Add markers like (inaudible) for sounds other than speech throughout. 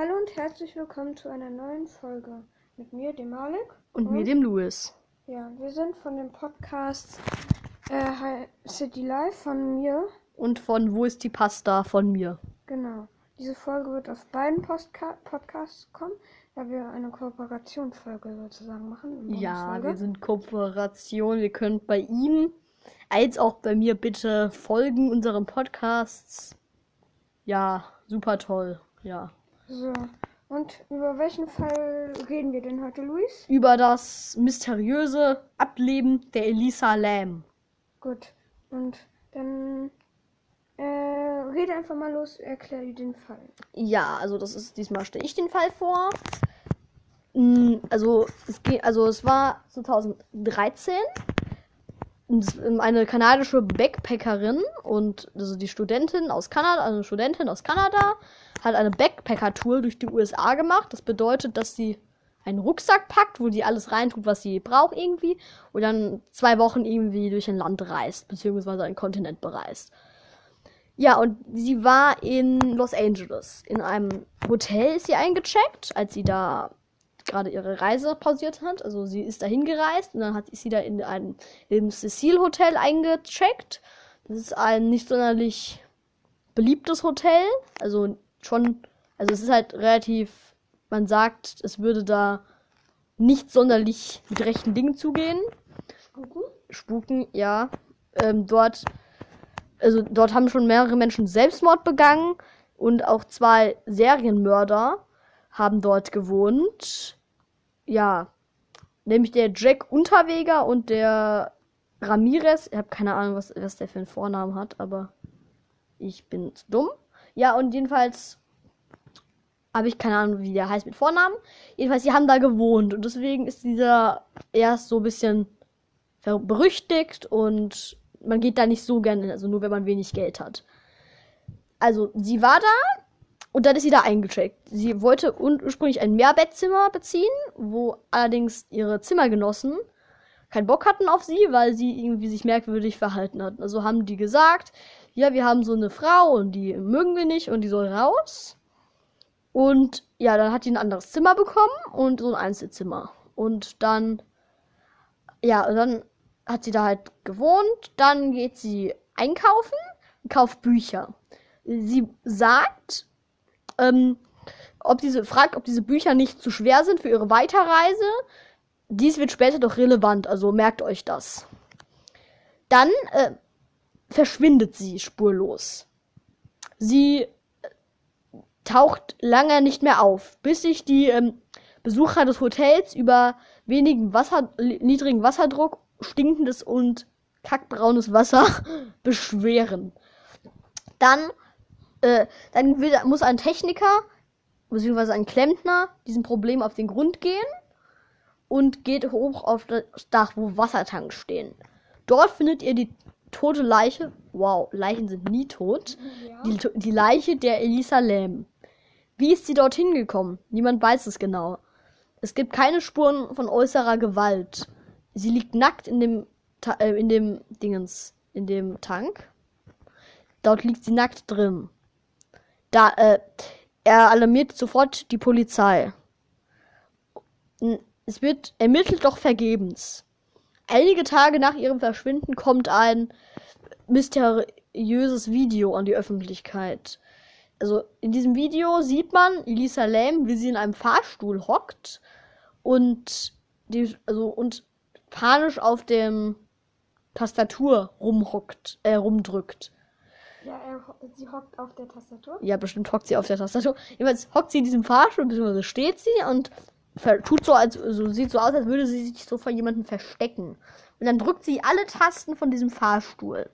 Hallo und herzlich willkommen zu einer neuen Folge mit mir, dem Malik. Und mir, dem Louis. Ja, wir sind von dem Podcast äh, City Life von mir. Und von Wo ist die Pasta von mir. Genau. Diese Folge wird auf beiden Postka Podcasts kommen, da wir eine Kooperationsfolge sozusagen machen. Ja, wir sind Kooperation. Wir könnt bei ihm als auch bei mir bitte folgen unseren Podcasts. Ja, super toll. Ja. So. Und über welchen Fall reden wir denn heute, Luis? Über das mysteriöse Ableben der Elisa Lam. Gut. Und dann äh, rede einfach mal los, erklär dir den Fall. Ja, also das ist diesmal stelle ich den Fall vor. Mm, also es geht, also es war 2013 eine kanadische Backpackerin und also die Studentin aus Kanada, also eine Studentin aus Kanada, hat eine Backpacker-Tour durch die USA gemacht. Das bedeutet, dass sie einen Rucksack packt, wo sie alles reintut, was sie braucht irgendwie, und dann zwei Wochen irgendwie durch ein Land reist, beziehungsweise einen Kontinent bereist. Ja, und sie war in Los Angeles. In einem Hotel ist sie eingecheckt, als sie da gerade ihre Reise pausiert hat. Also sie ist dahin gereist und dann hat sie da in ein im Cecil Hotel eingecheckt. Das ist ein nicht sonderlich beliebtes Hotel. Also schon, also es ist halt relativ, man sagt, es würde da nicht sonderlich mit rechten Dingen zugehen. Spuken? Spuken, ja. Ähm, dort, also dort haben schon mehrere Menschen Selbstmord begangen und auch zwei Serienmörder haben dort gewohnt. Ja, nämlich der Jack Unterweger und der Ramirez. Ich habe keine Ahnung, was, was der für einen Vornamen hat, aber ich bin zu dumm. Ja, und jedenfalls habe ich keine Ahnung, wie der heißt mit Vornamen. Jedenfalls, sie haben da gewohnt und deswegen ist dieser erst so ein bisschen berüchtigt und man geht da nicht so gerne, also nur wenn man wenig Geld hat. Also, sie war da und dann ist sie da eingecheckt. Sie wollte ursprünglich ein Mehrbettzimmer beziehen, wo allerdings ihre Zimmergenossen keinen Bock hatten auf sie, weil sie irgendwie sich merkwürdig verhalten hatten. Also haben die gesagt, ja, wir haben so eine Frau und die mögen wir nicht und die soll raus. Und ja, dann hat die ein anderes Zimmer bekommen und so ein Einzelzimmer. Und dann, ja, und dann hat sie da halt gewohnt. Dann geht sie einkaufen und kauft Bücher. Sie sagt, ähm, ob diese, fragt, ob diese Bücher nicht zu schwer sind für ihre Weiterreise. Dies wird später doch relevant, also merkt euch das. Dann äh, verschwindet sie spurlos. Sie taucht lange nicht mehr auf, bis sich die ähm, Besucher des Hotels über wenigen Wasser, niedrigen Wasserdruck, stinkendes und kackbraunes Wasser (laughs) beschweren. Dann, äh, dann will, muss ein Techniker beziehungsweise ein Klempner diesem Problem auf den Grund gehen und geht hoch auf das Dach, wo Wassertanks stehen. Dort findet ihr die tote Leiche. Wow, Leichen sind nie tot. Ja. Die, die Leiche der Elisa Lam. Wie ist sie dorthin gekommen? Niemand weiß es genau. Es gibt keine Spuren von äußerer Gewalt. Sie liegt nackt in dem Ta äh, in dem Dingens in dem Tank. Dort liegt sie nackt drin. Da äh, er alarmiert sofort die Polizei. Es wird ermittelt, doch vergebens. Einige Tage nach ihrem Verschwinden kommt ein mysteriöses Video an die Öffentlichkeit also in diesem Video sieht man Elisa Lam, wie sie in einem Fahrstuhl hockt und die, also und panisch auf dem Tastatur rumhockt, äh, rumdrückt. Ja, er, sie hockt auf der Tastatur? Ja, bestimmt hockt sie auf der Tastatur. Jedenfalls hockt sie in diesem Fahrstuhl, beziehungsweise steht sie und tut so, als also sieht so aus, als würde sie sich so vor jemandem verstecken. Und dann drückt sie alle Tasten von diesem Fahrstuhl.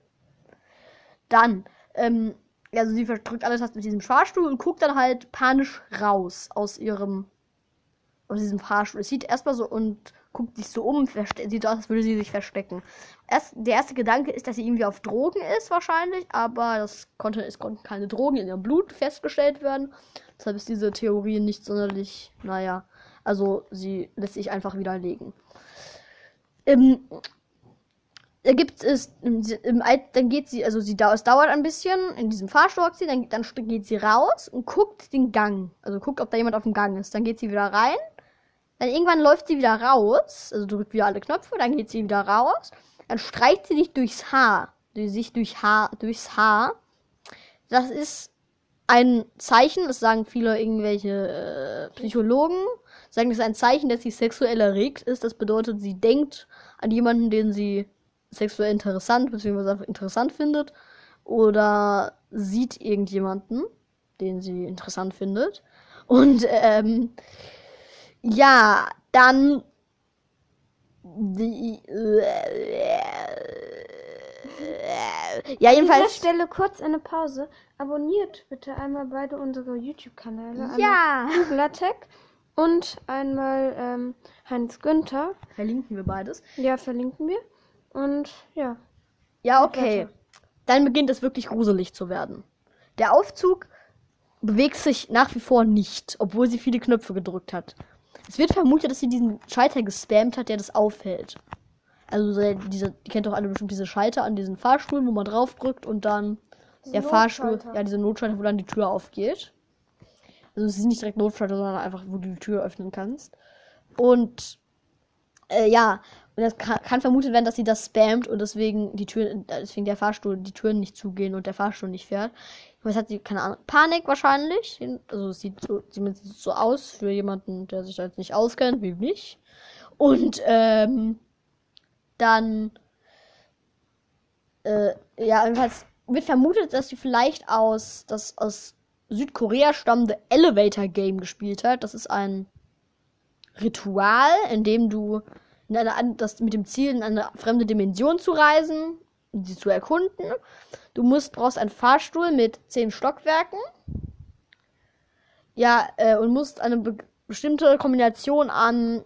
Dann ähm, also sie drückt alles mit diesem Fahrstuhl und guckt dann halt panisch raus aus ihrem aus diesem Fahrstuhl. Es sieht erstmal so und guckt sich so um, sieht aus, als würde sie sich verstecken. Erst, der erste Gedanke ist, dass sie irgendwie auf Drogen ist wahrscheinlich, aber das konnte, es konnten keine Drogen in ihrem Blut festgestellt werden. Deshalb ist diese Theorie nicht sonderlich, naja, also sie lässt sich einfach widerlegen. Ähm, da gibt es, im, im, dann geht sie, also sie, es dauert ein bisschen, in diesem Fahrstuhl sie, dann, dann geht sie raus und guckt den Gang. Also guckt, ob da jemand auf dem Gang ist. Dann geht sie wieder rein. Dann irgendwann läuft sie wieder raus, also drückt wieder alle Knöpfe, dann geht sie wieder raus. Dann streicht sie sich durchs Haar, sich durch Haar, durchs Haar. Das ist ein Zeichen, das sagen viele irgendwelche äh, Psychologen, sagen, das ist ein Zeichen, dass sie sexuell erregt ist. Das bedeutet, sie denkt an jemanden, den sie sexuell interessant bzw. interessant findet oder sieht irgendjemanden, den sie interessant findet. Und ähm, ja, dann die, ja, An dieser jedenfalls. Stelle kurz eine Pause. Abonniert bitte einmal beide unsere YouTube-Kanäle. Ja. Googlatech und einmal ähm, Heinz Günther. Verlinken wir beides. Ja, verlinken wir. Und ja. Ja, okay. Dann beginnt es wirklich gruselig zu werden. Der Aufzug bewegt sich nach wie vor nicht, obwohl sie viele Knöpfe gedrückt hat. Es wird vermutet, dass sie diesen Schalter gespammt hat, der das aufhält. Also so diese, ihr kennt doch alle bestimmt diese Schalter an diesen Fahrstuhlen, wo man draufdrückt und dann Diese der Fahrstuhl, ja, diese Notschalter, wo dann die Tür aufgeht. Also es ist nicht direkt Notschalter, sondern einfach, wo du die Tür öffnen kannst. Und äh, ja, und es kann, kann vermutet werden, dass sie das spammt und deswegen die Tür, deswegen der Fahrstuhl, die Türen nicht zugehen und der Fahrstuhl nicht fährt. Was hat sie, keine Ahnung, Panik wahrscheinlich. Also es sieht so, zumindest so aus für jemanden, der sich da jetzt nicht auskennt, wie mich. Und ähm, dann äh, ja, jedenfalls wird vermutet, dass sie vielleicht aus das aus Südkorea stammende Elevator Game gespielt hat. Das ist ein Ritual, in dem du in eine, das mit dem Ziel in eine fremde Dimension zu reisen, sie zu erkunden. Du musst brauchst einen Fahrstuhl mit zehn Stockwerken. Ja, äh, und musst eine be bestimmte Kombination an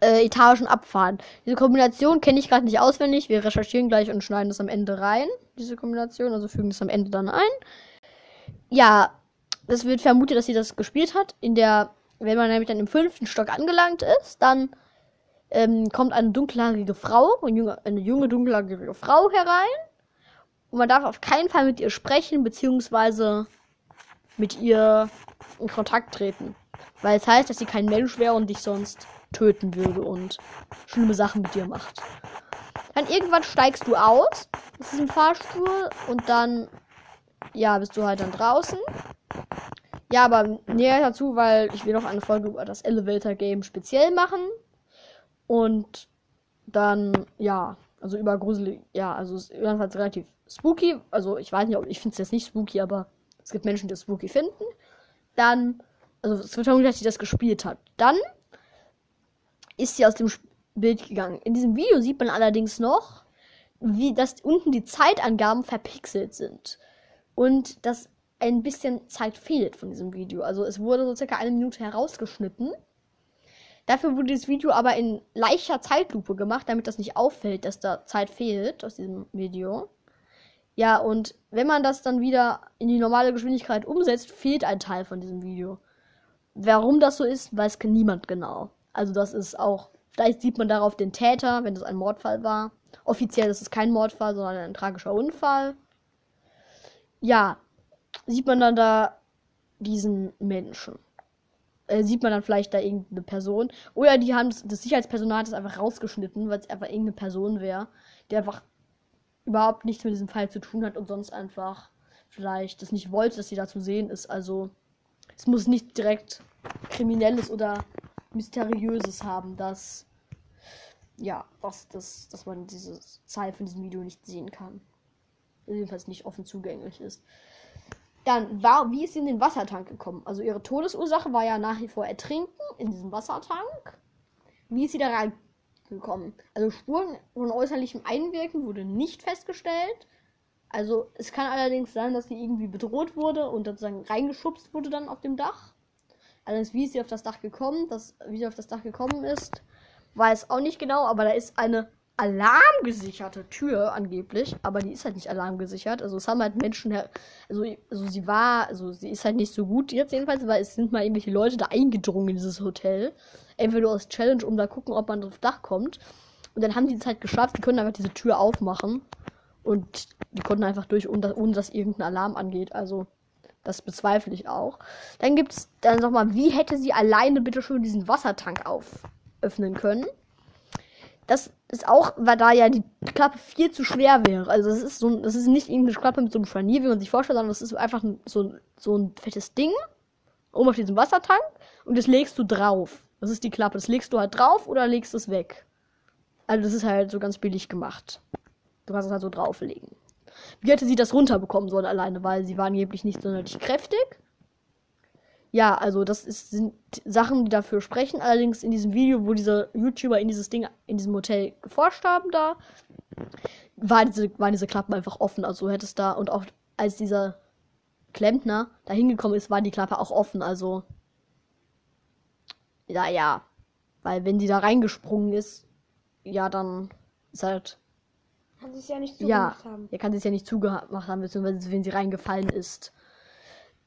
äh, Etagen abfahren. Diese Kombination kenne ich gerade nicht auswendig. Wir recherchieren gleich und schneiden das am Ende rein. Diese Kombination, also fügen das am Ende dann ein. Ja, es wird vermutet, dass sie das gespielt hat. In der, wenn man nämlich dann im fünften Stock angelangt ist, dann ähm, kommt eine dunkelhaarige Frau, eine junge, eine junge dunkelhaarige Frau herein. Und man darf auf keinen Fall mit ihr sprechen, beziehungsweise mit ihr in Kontakt treten. Weil es heißt, dass sie kein Mensch wäre und dich sonst töten würde und schlimme Sachen mit dir macht. Dann irgendwann steigst du aus aus diesem Fahrstuhl und dann, ja, bist du halt dann draußen. Ja, aber näher dazu, weil ich will noch eine Folge über das Elevator Game speziell machen. Und dann, ja, also über gruselig, ja, also es ist jedenfalls relativ spooky. Also ich weiß nicht, ob ich finde es jetzt nicht spooky, aber es gibt Menschen, die es spooky finden. Dann, also es wird vermutet, dass sie das gespielt hat. Dann ist sie aus dem Bild gegangen. In diesem Video sieht man allerdings noch, wie das unten die Zeitangaben verpixelt sind. Und dass ein bisschen Zeit fehlt von diesem Video. Also es wurde so circa eine Minute herausgeschnitten. Dafür wurde das Video aber in leichter Zeitlupe gemacht, damit das nicht auffällt, dass da Zeit fehlt aus diesem Video. Ja, und wenn man das dann wieder in die normale Geschwindigkeit umsetzt, fehlt ein Teil von diesem Video. Warum das so ist, weiß niemand genau. Also das ist auch, vielleicht sieht man darauf den Täter, wenn das ein Mordfall war. Offiziell ist es kein Mordfall, sondern ein tragischer Unfall. Ja, sieht man dann da diesen Menschen. Äh, sieht man dann vielleicht da irgendeine Person. Oder die haben das, das Sicherheitspersonal hat das einfach rausgeschnitten, weil es einfach irgendeine Person wäre, die einfach überhaupt nichts mit diesem Fall zu tun hat und sonst einfach vielleicht das nicht wollte, dass sie da zu sehen ist. Also es muss nicht direkt Kriminelles oder Mysteriöses haben, dass ja, was das, dass man dieses Zahl von diesem Video nicht sehen kann. Jedenfalls nicht offen zugänglich ist. Dann war, wie ist sie in den Wassertank gekommen? Also ihre Todesursache war ja nach wie vor Ertrinken in diesem Wassertank. Wie ist sie da reingekommen? Also Spuren von äußerlichem Einwirken wurde nicht festgestellt. Also es kann allerdings sein, dass sie irgendwie bedroht wurde und sozusagen reingeschubst wurde dann auf dem Dach. Allerdings, wie ist sie auf das Dach gekommen? Das, wie sie auf das Dach gekommen ist, weiß auch nicht genau, aber da ist eine alarmgesicherte Tür angeblich, aber die ist halt nicht alarmgesichert. Also es haben halt Menschen, also, also sie war, also sie ist halt nicht so gut jetzt jedenfalls, weil es sind mal irgendwelche Leute da eingedrungen in dieses Hotel. Entweder aus Challenge, um da gucken, ob man aufs Dach kommt. Und dann haben die es halt geschafft, die können einfach diese Tür aufmachen. Und die konnten einfach durch, ohne ohne dass irgendein Alarm angeht. Also, das bezweifle ich auch. Dann gibt es dann nochmal, wie hätte sie alleine bitte schon diesen Wassertank auföffnen können? Das ist auch, weil da ja die Klappe viel zu schwer wäre. Also das ist so das ist nicht irgendeine Klappe mit so einem Scharnier, wie man sich vorstellt, sondern das ist einfach so, so ein fettes Ding oben auf diesem Wassertank und das legst du drauf. Das ist die Klappe. Das legst du halt drauf oder legst es weg. Also das ist halt so ganz billig gemacht. Du kannst es halt so drauflegen. Wie hätte sie das runterbekommen sollen alleine, weil sie war angeblich nicht sonderlich kräftig. Ja, also das ist, sind Sachen, die dafür sprechen. Allerdings in diesem Video, wo diese YouTuber in dieses Ding, in diesem Hotel geforscht haben, da war diese, waren diese Klappen einfach offen. Also hätte es da und auch als dieser Klempner da hingekommen ist, war die Klappe auch offen. Also ja, ja, weil wenn die da reingesprungen ist, ja, dann ist halt Kann sie es ja nicht ja, zugemacht haben. er kann sie es ja nicht zugemacht haben, beziehungsweise wenn sie reingefallen ist.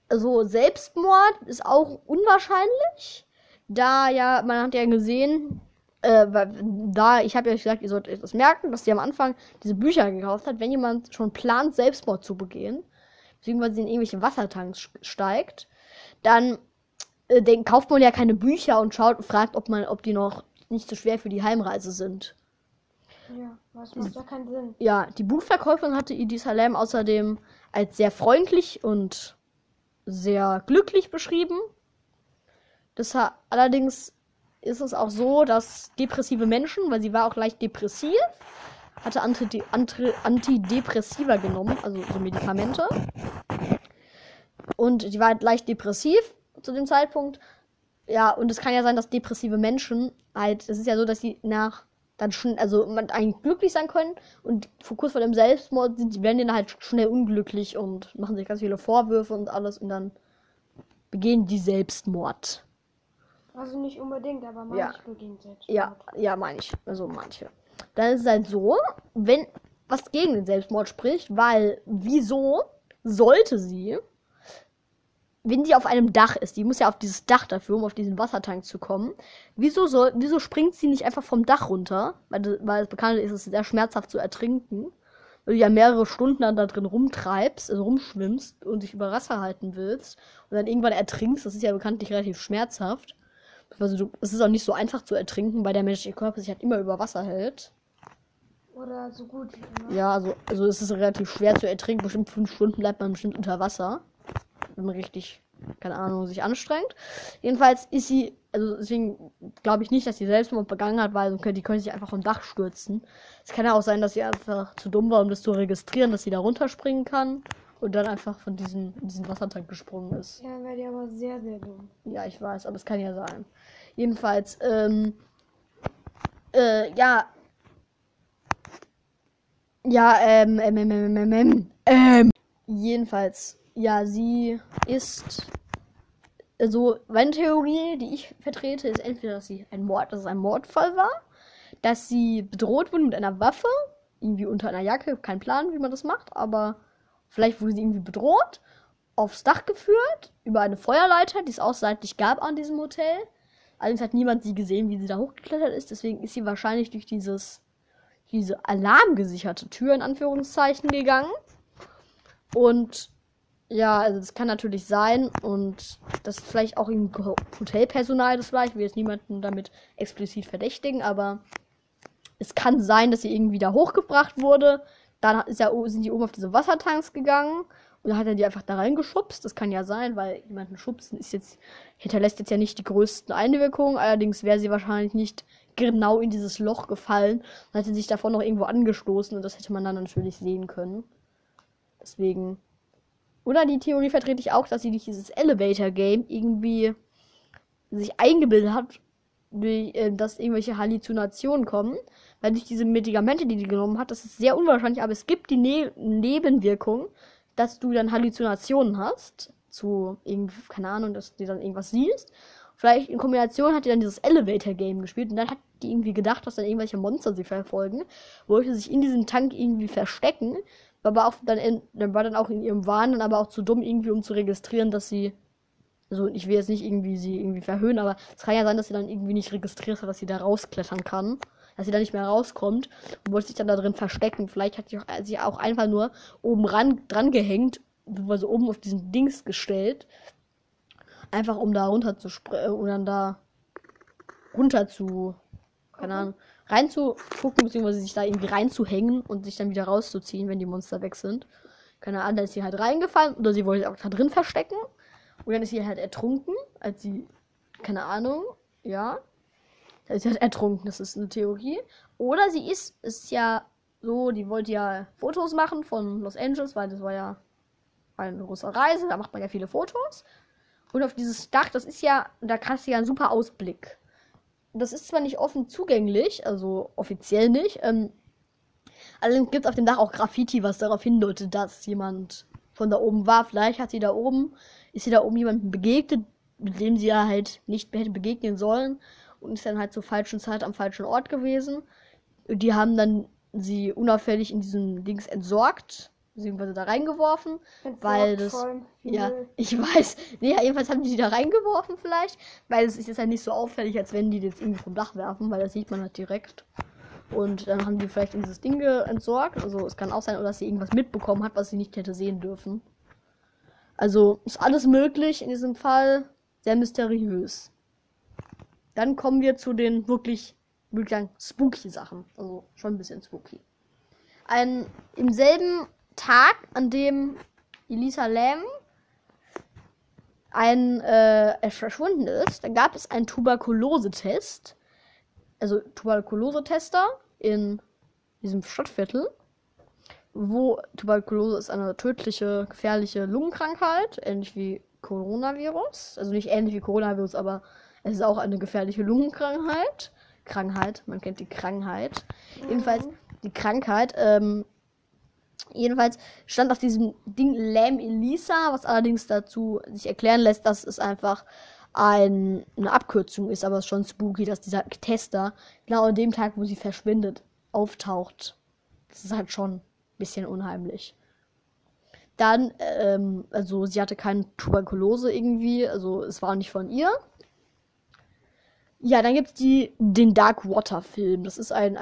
Also Selbstmord ist auch unwahrscheinlich, da ja, man hat ja gesehen, äh, da, ich habe ja gesagt, ihr sollt euch das merken, dass sie am Anfang diese Bücher gekauft hat, wenn jemand schon plant, Selbstmord zu begehen, beziehungsweise in irgendwelche Wassertanks steigt, dann äh, den kauft man ja keine Bücher und schaut und fragt, ob man, ob die noch nicht so schwer für die Heimreise sind. Ja, was macht ja keinen Sinn. Ja, die Buchverkäuferin hatte Idi Salem außerdem als sehr freundlich und sehr glücklich beschrieben. Das allerdings ist es auch so, dass depressive Menschen, weil sie war auch leicht depressiv, hatte Anti Anti Antidepressiva genommen, also so Medikamente. Und die war halt leicht depressiv zu dem Zeitpunkt. Ja, und es kann ja sein, dass depressive Menschen halt, es ist ja so, dass sie nach dann schon, also man eigentlich glücklich sein können und vor kurz vor dem Selbstmord sind, die werden dann halt schnell unglücklich und machen sich ganz viele Vorwürfe und alles und dann begehen die Selbstmord. Also nicht unbedingt, aber manche Ja. begehen selbst. Ja, ja, meine ich. Also manche. Dann ist es halt so, wenn was gegen den Selbstmord spricht, weil wieso sollte sie, wenn die auf einem Dach ist, die muss ja auf dieses Dach dafür, um auf diesen Wassertank zu kommen, wieso soll, wieso springt sie nicht einfach vom Dach runter? Weil, das- weil es bekannt ist, es ist sehr schmerzhaft zu ertrinken. Weil du ja mehrere Stunden dann da drin rumtreibst, also rumschwimmst und dich über Wasser halten willst und dann irgendwann ertrinkst, das ist ja bekanntlich relativ schmerzhaft. Also du, es ist auch nicht so einfach zu ertrinken, weil der menschliche Körper sich halt immer über Wasser hält. Oder so gut wie immer. Ja, also, also es ist relativ schwer zu ertrinken. Bestimmt fünf Stunden bleibt man bestimmt unter Wasser. Wenn man richtig, keine Ahnung, sich anstrengt. Jedenfalls ist sie, also deswegen glaube ich nicht, dass sie Selbstmord begangen hat, weil könnte- die könnte sich einfach vom Dach stürzen. Es kann ja auch sein, dass sie einfach zu dumm war, um das zu registrieren, dass sie da runterspringen kann. Und dann einfach von diesem, in diesen Wassertank gesprungen ist. Ja, wäre die aber sehr, sehr dumm. Ja, ich weiß, aber es kann ja sein. Jedenfalls, ähm, äh, ja. Ja, ähm, ähm, ähm, ähm, ähm, ähm, ähm. Jedenfalls, ja, sie ist, also, meine Theorie, die ich vertrete, ist entweder, dass sie ein Mord, dass es ein Mordfall war, dass sie bedroht wurde mit einer Waffe, irgendwie unter einer Jacke, kein Plan, wie man das macht, aber vielleicht wurde sie irgendwie bedroht, aufs Dach geführt, über eine Feuerleiter, die es auch seitlich gab an diesem Hotel. Allerdings hat niemand sie gesehen, wie sie da hochgeklettert ist, deswegen ist sie wahrscheinlich durch dieses, diese alarmgesicherte Tür in Anführungszeichen gegangen. Und ja, also das kann natürlich sein und das ist vielleicht auch im Ho- Hotelpersonal das war. Ich will jetzt niemanden damit explizit verdächtigen, aber es kann sein, dass sie irgendwie da hochgebracht wurde. Dann ist ja, sind die oben auf diese Wassertanks gegangen und dann hat er die einfach da reingeschubst. Das kann ja sein, weil jemanden schubsen ist jetzt, hinterlässt jetzt ja nicht die größten Einwirkungen. Allerdings wäre sie wahrscheinlich nicht genau in dieses Loch gefallen und hätte sich davon noch irgendwo angestoßen und das hätte man dann natürlich sehen können. Deswegen. Oder die Theorie vertrete ich auch, dass sie durch dieses Elevator-Game irgendwie sich eingebildet hat, äh, dass irgendwelche Halluzinationen kommen. Weil durch diese Medikamente, die die genommen hat, das ist sehr unwahrscheinlich, aber es gibt die ne Nebenwirkung, dass du dann Halluzinationen hast. Zu irgendwie, keine Ahnung, dass du dann irgendwas siehst. Vielleicht in Kombination hat die dann dieses Elevator-Game gespielt und dann hat die irgendwie gedacht, dass dann irgendwelche Monster sie verfolgen, wollte sich in diesem Tank irgendwie verstecken, war aber auch dann, in, war dann auch in ihrem Wahn dann aber auch zu dumm irgendwie, um zu registrieren, dass sie, also ich will jetzt nicht irgendwie sie irgendwie verhöhnen, aber es kann ja sein, dass sie dann irgendwie nicht registriert hat, dass sie da rausklettern kann. dass sie da nicht mehr rauskommt und wollte sich dann da drin verstecken. Vielleicht hat sie auch, sie auch einfach nur oben ran dran gehängt, also oben auf diesen Dings gestellt. Einfach um da runter zu springen und dann da runter zu, keine Ahnung, reinzugucken, beziehungsweise sich da irgendwie reinzuhängen und sich dann wieder rauszuziehen, wenn die Monster weg sind. Keine Ahnung, da ist sie halt reingefallen oder sie wollte auch da drin verstecken. Und dann ist sie halt ertrunken, als sie, keine Ahnung, ja. Da ist sie halt ertrunken, das ist eine Theorie. Oder sie ist, ist ja so, die wollte ja Fotos machen von Los Angeles, weil das war ja eine große Reise, da macht man ja viele Fotos. Und auf dieses Dach, das ist ja, da kannst du ja einen super Ausblick. Das ist zwar nicht offen zugänglich, also offiziell nicht. Ähm, allerdings gibt es auf dem Dach auch Graffiti, was darauf hindeutet, dass jemand von da oben war. Vielleicht hat sie da oben, ist sie da oben jemandem begegnet, mit dem sie ja halt nicht hätte begegnen sollen und ist dann halt zur falschen Zeit am falschen Ort gewesen. Die haben dann sie unauffällig in diesem Dings entsorgt beziehungsweise da reingeworfen, Entsorgt weil das ja, ich (laughs) weiß. Nee, ja, jedenfalls haben die die da reingeworfen vielleicht, weil es ist jetzt halt nicht so auffällig, als wenn die jetzt irgendwie vom Dach werfen, weil das sieht man halt direkt. Und dann haben die vielleicht dieses Ding entsorgt. Also es kann auch sein, oder dass sie irgendwas mitbekommen hat, was sie nicht hätte sehen dürfen. Also ist alles möglich in diesem Fall. Sehr mysteriös. Dann kommen wir zu den wirklich, würde ich sagen, spooky Sachen. Also schon ein bisschen spooky. Ein, Im selben Tag, an dem Elisa Lam ein äh, er verschwunden ist, da gab es einen Tuberkulosetest. Also Tuberkulosetester in diesem Stadtviertel, wo Tuberkulose ist eine tödliche, gefährliche Lungenkrankheit, ähnlich wie Coronavirus. Also nicht ähnlich wie Coronavirus, aber es ist auch eine gefährliche Lungenkrankheit. Krankheit, man kennt die Krankheit. Jedenfalls die Krankheit. Ähm, jedenfalls stand auf diesem Ding Lam Elisa, was allerdings dazu sich erklären lässt, dass es einfach ein, eine Abkürzung ist, aber es ist schon spooky, dass dieser Tester genau an dem Tag, wo sie verschwindet, auftaucht. Das ist halt schon ein bisschen unheimlich. Dann, ähm, also sie hatte keine Tuberkulose irgendwie, also es war nicht von ihr. Ja, dann gibt's die, den Dark Water Film. Das ist ein,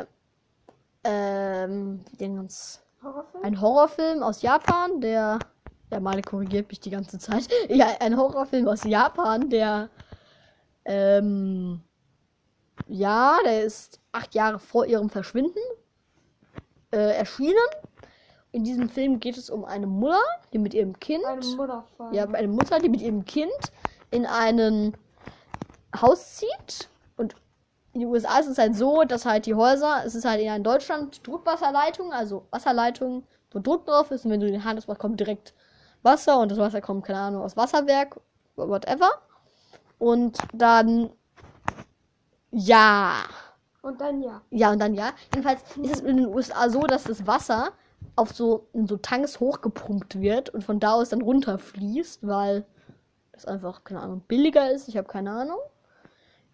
ähm, wie den ganz, Horrorfilm? ein Horrorfilm aus Japan, der, der Male korrigiert mich die ganze Zeit. (laughs) Ja, ein Horrorfilm aus Japan, der, ähm, ja, der ist acht Jahre vor ihrem Verschwinden äh, erschienen. In diesem Film geht es um eine Mutter, die mit ihrem Kind, Eine Mutterfarm. ja, eine Mutter, die mit ihrem Kind in einen Haus zieht. In den USA ist es halt so, dass halt die Häuser, es ist halt eher in Deutschland Druckwasserleitung, also Wasserleitung, wo Druck drauf ist und wenn du den Hand machst, kommt direkt Wasser und das Wasser kommt, keine Ahnung, aus Wasserwerk, whatever. Und dann, ja, Und dann ja. ja, und dann ja. Jedenfalls ist es in den USA so, dass das Wasser auf so, in so Tanks hochgepumpt wird und von da aus dann runterfließt, weil das einfach, keine Ahnung, billiger ist. Ich habe keine Ahnung.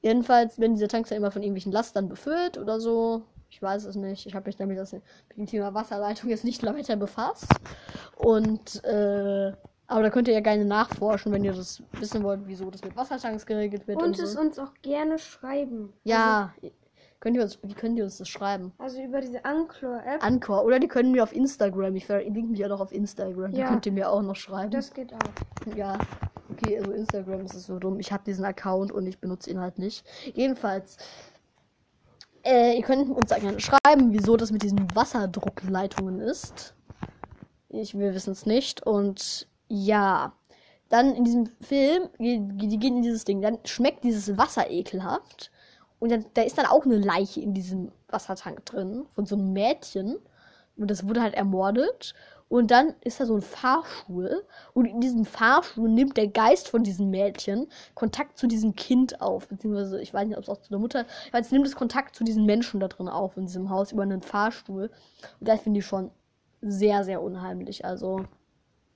Jedenfalls werden diese Tanks dann immer von irgendwelchen Lastern befüllt oder so. Ich weiß es nicht. Ich habe mich damit das, mit dem Thema Wasserleitung jetzt nicht weiter befasst. Und, äh, aber da könnt ihr ja gerne nachforschen, wenn ihr das wissen wollt, wieso das mit Wassertanks geregelt wird. Und Und, es so. uns auch gerne schreiben. Ja, könnt ihr uns, wie könnt ihr uns das schreiben? Also, also über diese Anchor-App. Anchor. Oder die können mir auf Instagram. Ich verlinke mich ja noch auf Instagram. Da Ja. könnt ihr mir auch noch schreiben. Das geht auch. ja. Okay, also Instagram ist so dumm. Ich habe diesen Account und ich benutze ihn halt nicht. Jedenfalls. Äh, ihr könnt uns gerne schreiben, wieso das mit diesen Wasserdruckleitungen ist. Ich, wir wissen es nicht. Und ja. Dann in diesem Film, die gehen in dieses Ding. Dann schmeckt dieses Wasser ekelhaft. Und dann, da ist dann auch eine Leiche in diesem Wassertank drin. Von so einem Mädchen. Und das wurde halt ermordet. Und dann ist da so ein Fahrstuhl. Und in diesem Fahrstuhl nimmt der Geist von diesem Mädchen Kontakt zu diesem Kind auf. Beziehungsweise, ich weiß nicht, ob es auch zu der Mutter. Jetzt nimmt es Kontakt zu diesen Menschen da drin auf, in diesem Haus, über einen Fahrstuhl. Und das finde ich schon sehr, sehr unheimlich. Also,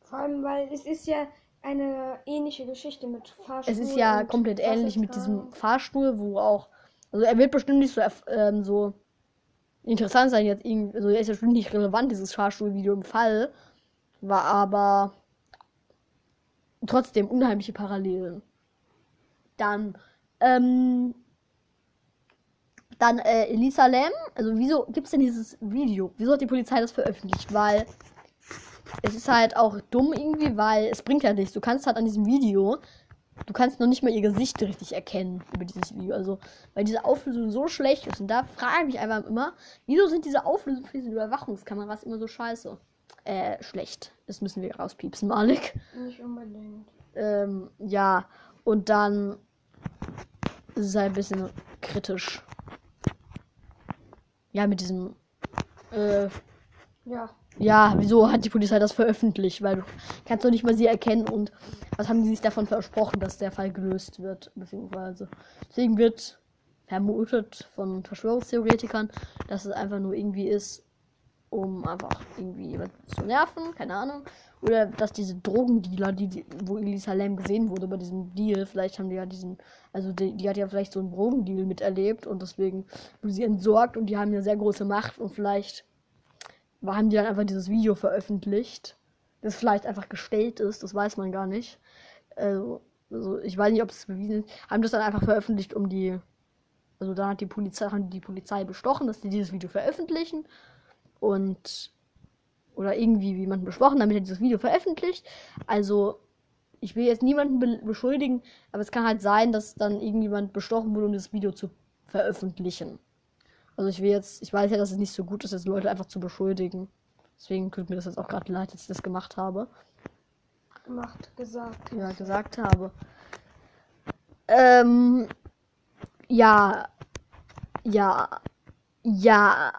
Vor allem, weil es ist ja eine ähnliche Geschichte mit Fahrstuhl. es ist ja komplett ähnlich mit diesem. Fahrstuhl, wo auch. Also, er wird bestimmt nicht so, ähm, so interessant sein jetzt irgendwie. Also, ist ja bestimmt nicht relevant, dieses Fahrstuhlvideo im Fall. War aber trotzdem unheimliche Parallelen. Dann, ähm, Dann äh, Elisa Lam. Also wieso gibt es denn dieses Video? Wieso hat die Polizei das veröffentlicht? Weil es ist halt auch dumm irgendwie, weil es bringt ja nichts. Du kannst halt an diesem Video, du kannst noch nicht mal ihr Gesicht richtig erkennen über dieses Video. Also, weil diese Auflösung so schlecht ist. Und da frage ich mich einfach immer, wieso sind diese Auflösungen für diese Überwachungskameras immer so scheiße? Äh, schlecht. Das müssen wir rauspiepsen, Malik. Nicht unbedingt. Ähm, ja. Und dann halt ein bisschen kritisch. Ja, mit diesem. Äh, Ja. ja, wieso hat die Polizei das veröffentlicht? Weil du kannst doch nicht mal sie erkennen und was haben die sich davon versprochen, dass der Fall gelöst wird, beziehungsweise. Deswegen wird vermutet von Verschwörungstheoretikern, dass es einfach nur irgendwie ist, um einfach irgendwie jemanden zu nerven, keine Ahnung. Oder dass diese Drogendealer, die, die wo Elisa Lam gesehen wurde bei diesem Deal, vielleicht haben die ja diesen, also die, die hat ja vielleicht so einen Drogendeal miterlebt und deswegen wurde sie entsorgt und die haben eine sehr große Macht und vielleicht haben die dann einfach dieses Video veröffentlicht, das vielleicht einfach gestellt ist, das weiß man gar nicht. Also, also ich weiß nicht, ob es bewiesen ist, haben das dann einfach veröffentlicht, um die, also da hat die Polizei, haben die Polizei bestochen, dass die dieses Video veröffentlichen und oder irgendwie jemanden besprochen, damit er dieses Video veröffentlicht. Also ich will jetzt niemanden be beschuldigen, aber es kann halt sein, dass dann irgendjemand bestochen wurde, um dieses Video zu veröffentlichen. Also ich will jetzt, ich weiß ja, dass es nicht so gut ist, jetzt Leute einfach zu beschuldigen. Deswegen tut mir das jetzt auch gerade leid, dass ich das gemacht habe. Gemacht, gesagt. Ja, gesagt habe. Ähm, ja, ja, ja,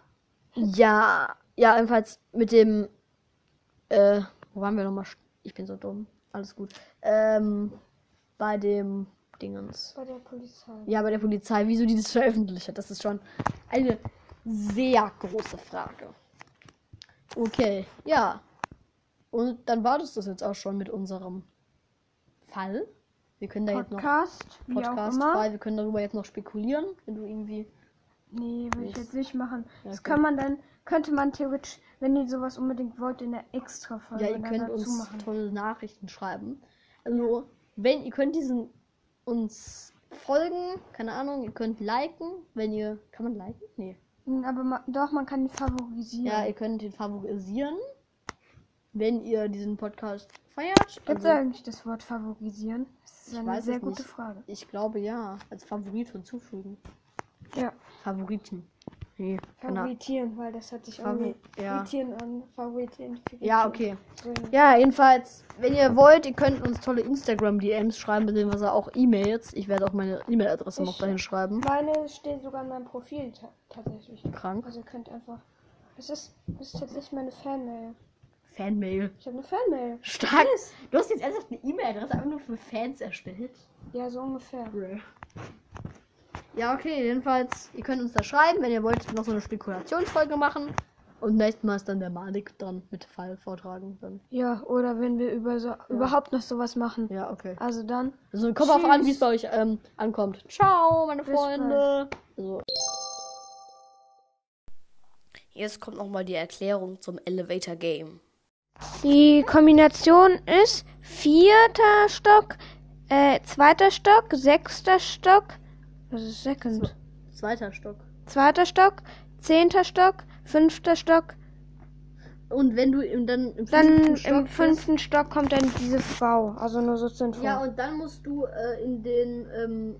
ja, ja, jedenfalls mit dem, äh, wo waren wir nochmal? Ich bin so dumm. Alles gut. Ähm, bei dem Dingens. Bei der Polizei. Ja, bei der Polizei, wieso die das veröffentlicht hat, das ist schon eine sehr große Frage. Okay, ja. Und dann war das das jetzt auch schon mit unserem Fall. Wir können da jetzt noch Podcast, Podcast. Fall, wir können darüber jetzt noch spekulieren, wenn du irgendwie. Nee, will ich jetzt nicht machen. Ja, Das okay. kann man dann, könnte man theoretisch, wenn ihr sowas unbedingt wollt, in der extra Folge Ja, ihr könnt uns machen. tolle Nachrichten schreiben. Also, wenn ihr könnt diesen uns folgen, keine Ahnung, ihr könnt liken, wenn ihr. Kann man liken? Nee. Hm, Aber ma, doch, man kann ihn favorisieren. Ja, ihr könnt ihn favorisieren, wenn ihr diesen Podcast feiert. Gibt es Also, eigentlich das Wort favorisieren? Das ist eine sehr gute nicht. Frage. ich glaube ja. Als Favorit hinzufügen. Ja, Favoriten. Nee, Ahnung. favoritieren, weil das hat sich Favori- irgendwie ja. an. Favoritieren. Ja, okay. Ja, jedenfalls, wenn ihr wollt, ihr könnt uns tolle Instagram-DMs schreiben, beziehungsweise auch E-Mails. Ich werde auch meine E-Mail-Adresse noch dahin schreiben. Meine steht sogar in meinem Profil ta tatsächlich. Krank. Also ihr könnt einfach. Das ist, das ist tatsächlich meine Fanmail. Fanmail. Ich habe eine Fanmail. Stark. Du hast jetzt ernsthaft eine E-Mail-Adresse einfach nur für Fans erstellt. Ja, so ungefähr. Ja, okay, jedenfalls, ihr könnt uns da schreiben, wenn ihr wollt, noch so eine Spekulationsfolge machen. Und nächstes Mal ist dann der Malik dran mit Fall vortragen. Dann. Ja, oder wenn wir über so, überhaupt noch sowas machen. Ja, okay. Also dann. Also kommt auf an, wie es bei euch ähm, ankommt. Ciao, meine Bis Freunde. Also, Jetzt kommt nochmal die Erklärung zum Elevator Game. Die Kombination ist vierter Stock, äh, zweiter Stock, sechster Stock. Das ist second. zweiter Stock. Zweiter Stock, zehnter Stock, fünfter Stock. Und wenn du im, dann im Dann fünften im Stock bist- fünften Stock kommt dann diese V. Also nur so Info. Ja, und dann musst du äh, in den, ähm,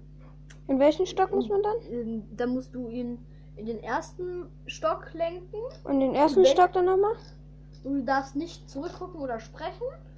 In welchen Stock muss man dann? in, dann musst du ihn in den ersten Stock lenken. Und den ersten Stock dann nochmal? Du darfst nicht zurückgucken oder sprechen.